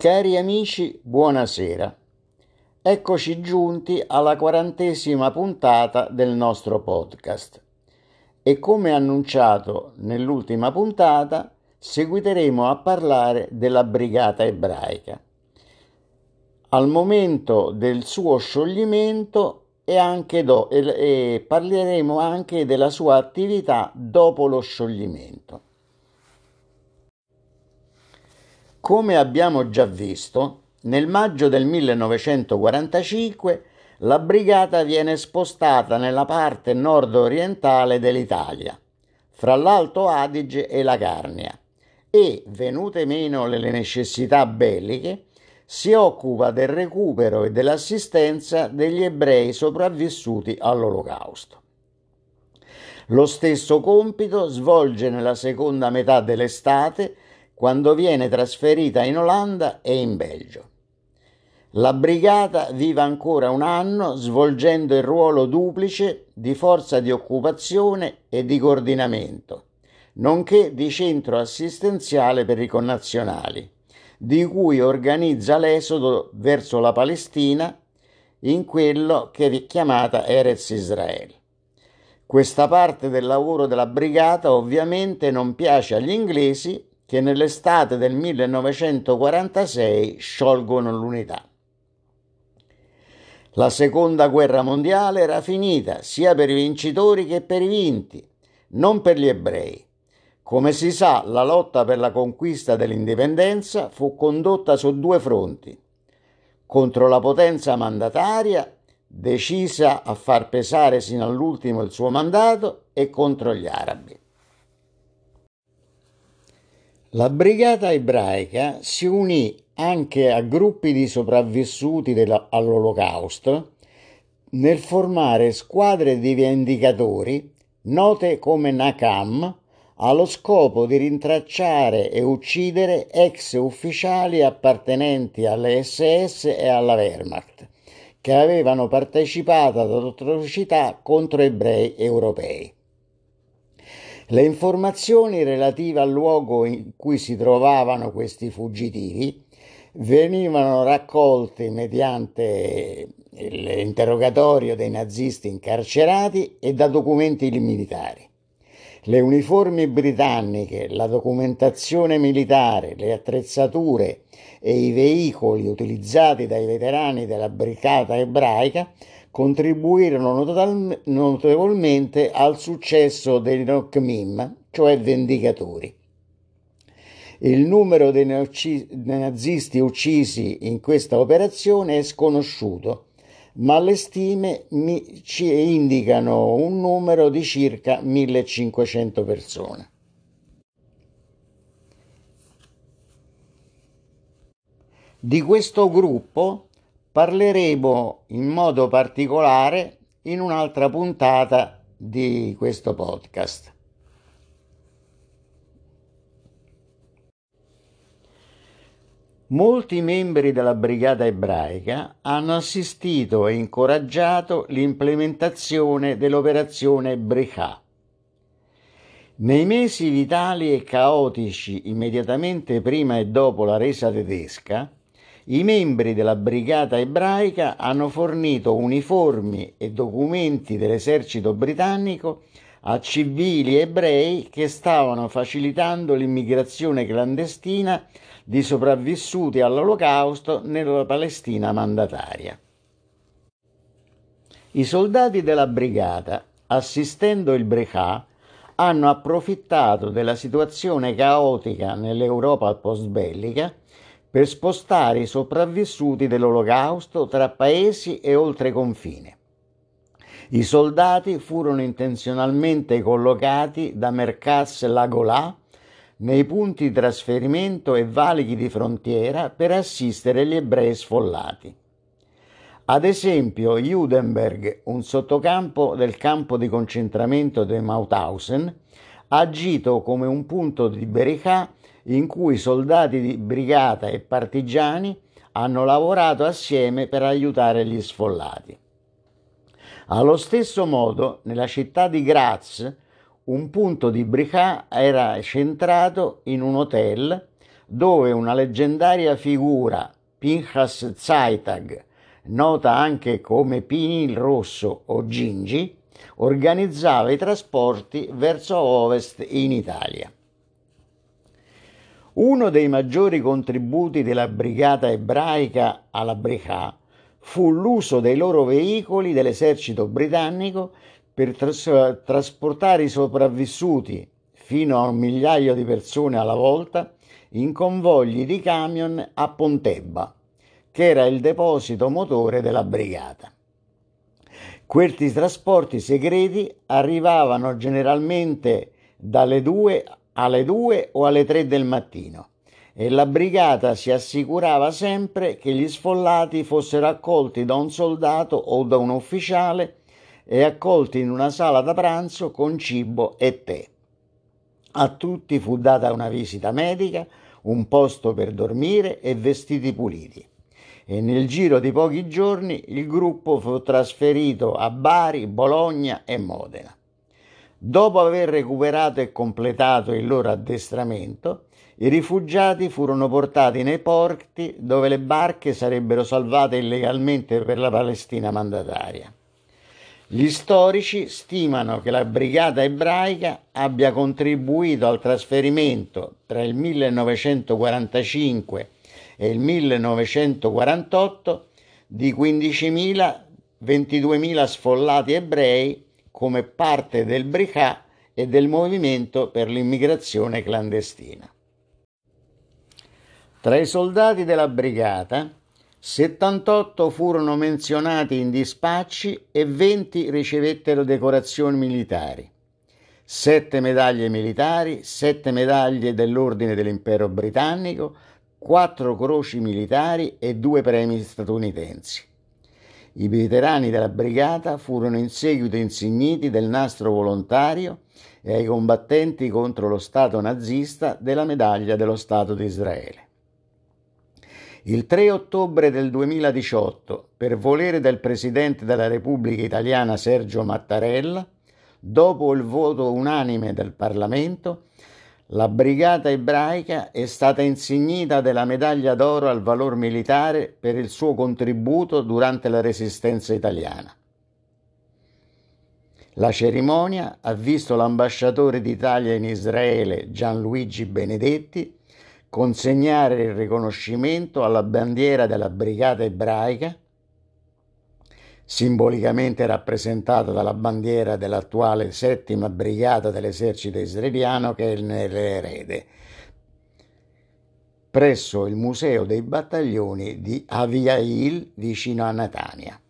Cari amici, buonasera. Eccoci giunti alla quarantesima puntata del nostro podcast e come annunciato nell'ultima puntata seguiteremo a parlare della Brigata Ebraica. Al momento del suo scioglimento e, anche do, e, e parleremo anche della sua attività dopo lo scioglimento. Come abbiamo già visto, nel maggio del 1945 la brigata viene spostata nella parte nord-orientale dell'Italia, fra l'Alto Adige e la Carnia, e, venute meno le necessità belliche, si occupa del recupero e dell'assistenza degli ebrei sopravvissuti all'Olocausto. Lo stesso compito svolge nella seconda metà dell'estate quando viene trasferita in Olanda e in Belgio. La brigata vive ancora un anno svolgendo il ruolo duplice di forza di occupazione e di coordinamento, nonché di centro assistenziale per i connazionali, di cui organizza l'esodo verso la Palestina in quello che è chiamata Erez Israel. Questa parte del lavoro della brigata ovviamente non piace agli inglesi che nell'estate del 1946 sciolgono l'unità. La seconda guerra mondiale era finita sia per i vincitori che per i vinti, non per gli ebrei. Come si sa, la lotta per la conquista dell'indipendenza fu condotta su due fronti, contro la potenza mandataria, decisa a far pesare sino all'ultimo il suo mandato, e contro gli arabi. La brigata ebraica si unì anche a gruppi di sopravvissuti all'Olocausto nel formare squadre di vendicatori note come Nakam allo scopo di rintracciare e uccidere ex ufficiali appartenenti alle SS e alla Wehrmacht che avevano partecipato ad atrocità contro ebrei europei. Le informazioni relative al luogo in cui si trovavano questi fuggitivi venivano raccolte mediante l'interrogatorio dei nazisti incarcerati e da documenti militari. Le uniformi britanniche, la documentazione militare, le attrezzature e i veicoli utilizzati dai veterani della brigata ebraica contribuirono notevolmente al successo dei Nokmim, cioè vendicatori. Il numero dei nazisti uccisi in questa operazione è sconosciuto, ma le stime ci indicano un numero di circa 1500 persone. Di questo gruppo parleremo in modo particolare in un'altra puntata di questo podcast. Molti membri della Brigata ebraica hanno assistito e incoraggiato l'implementazione dell'operazione Brechà. Nei mesi vitali e caotici immediatamente prima e dopo la resa tedesca, i membri della brigata ebraica hanno fornito uniformi e documenti dell'esercito britannico a civili ebrei che stavano facilitando l'immigrazione clandestina di sopravvissuti all'olocausto nella Palestina mandataria. I soldati della brigata, assistendo il Brechà, hanno approfittato della situazione caotica nell'Europa postbellica per spostare i sopravvissuti dell'Olocausto tra paesi e oltre confine. I soldati furono intenzionalmente collocati da Merkaz Lagolà nei punti di trasferimento e valichi di frontiera per assistere gli ebrei sfollati. Ad esempio, Judenberg, un sottocampo del campo di concentramento di Mauthausen, ha agito come un punto di Bericà in cui soldati di brigata e partigiani hanno lavorato assieme per aiutare gli sfollati. Allo stesso modo, nella città di Graz, un punto di brigata era centrato in un hotel dove una leggendaria figura, Pinchas Zeitag, nota anche come Pini il Rosso o Gingi, organizzava i trasporti verso ovest in Italia. Uno dei maggiori contributi della brigata ebraica alla Bricà fu l'uso dei loro veicoli dell'esercito britannico per tras- trasportare i sopravvissuti, fino a un migliaio di persone alla volta, in convogli di camion a Pontebba, che era il deposito motore della brigata. Questi trasporti segreti arrivavano generalmente dalle 2 alle 2 o alle 3 del mattino e la brigata si assicurava sempre che gli sfollati fossero accolti da un soldato o da un ufficiale e accolti in una sala da pranzo con cibo e tè. A tutti fu data una visita medica, un posto per dormire e vestiti puliti e nel giro di pochi giorni il gruppo fu trasferito a Bari, Bologna e Modena. Dopo aver recuperato e completato il loro addestramento, i rifugiati furono portati nei porti dove le barche sarebbero salvate illegalmente per la Palestina mandataria. Gli storici stimano che la brigata ebraica abbia contribuito al trasferimento tra il 1945 e il 1948 di 15.000-22.000 sfollati ebrei come parte del Bricà e del movimento per l'immigrazione clandestina. Tra i soldati della brigata, 78 furono menzionati in dispacci e 20 ricevettero decorazioni militari. 7 medaglie militari, 7 medaglie dell'Ordine dell'Impero Britannico, quattro croci militari e due premi statunitensi. I veterani della brigata furono in seguito insigniti del nastro volontario e ai combattenti contro lo Stato nazista della medaglia dello Stato di Israele. Il 3 ottobre del 2018, per volere del Presidente della Repubblica Italiana Sergio Mattarella, dopo il voto unanime del Parlamento, la brigata ebraica è stata insignita della medaglia d'oro al valor militare per il suo contributo durante la resistenza italiana. La cerimonia ha visto l'ambasciatore d'Italia in Israele Gianluigi Benedetti consegnare il riconoscimento alla bandiera della brigata ebraica simbolicamente rappresentata dalla bandiera dell'attuale settima brigata dell'esercito israeliano che è nell'erede, presso il Museo dei Battaglioni di Aviail vicino a Netanya.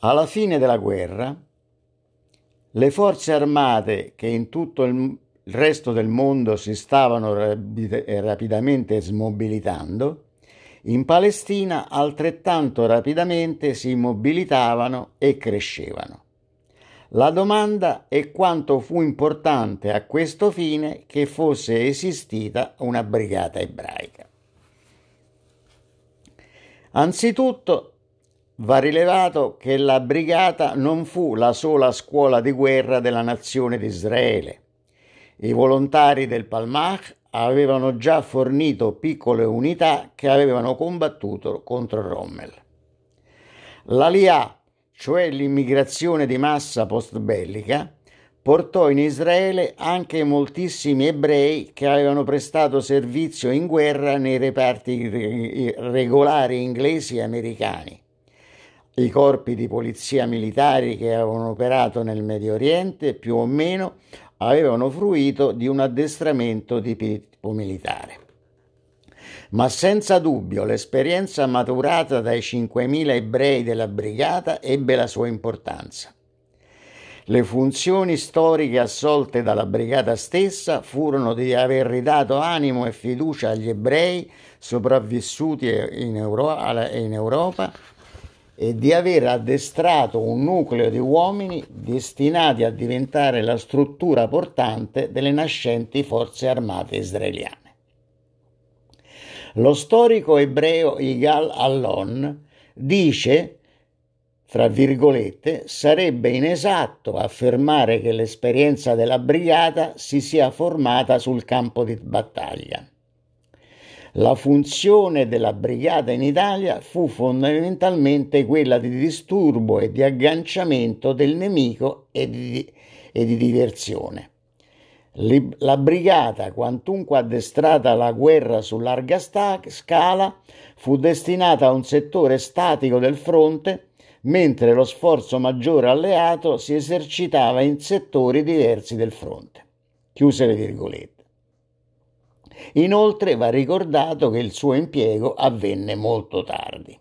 Alla fine della guerra, le forze armate che in tutto il il resto del mondo si stavano rapidamente smobilitando, in Palestina altrettanto rapidamente si mobilitavano e crescevano. La domanda è quanto fu importante a questo fine che fosse esistita una brigata ebraica. Anzitutto va rilevato che la brigata non fu la sola scuola di guerra della nazione di Israele i volontari del Palmach avevano già fornito piccole unità che avevano combattuto contro Rommel. L'Alia, cioè l'immigrazione di massa post-bellica, portò in Israele anche moltissimi ebrei che avevano prestato servizio in guerra nei reparti regolari inglesi e americani. I corpi di polizia militari che avevano operato nel Medio Oriente più o meno avevano fruito di un addestramento di tipo militare. Ma senza dubbio l'esperienza maturata dai 5.000 ebrei della brigata ebbe la sua importanza. Le funzioni storiche assolte dalla brigata stessa furono di aver ridato animo e fiducia agli ebrei sopravvissuti in, Euro- in Europa e di aver addestrato un nucleo di uomini destinati a diventare la struttura portante delle nascenti forze armate israeliane. Lo storico ebreo Igal Allon dice fra virgolette, sarebbe inesatto affermare che l'esperienza della brigata si sia formata sul campo di battaglia. La funzione della brigata in Italia fu fondamentalmente quella di disturbo e di agganciamento del nemico e di, e di diversione. La brigata, quantunque addestrata alla guerra su larga scala, fu destinata a un settore statico del fronte mentre lo sforzo maggiore alleato si esercitava in settori diversi del fronte. Chiuse le virgolette. Inoltre va ricordato che il suo impiego avvenne molto tardi.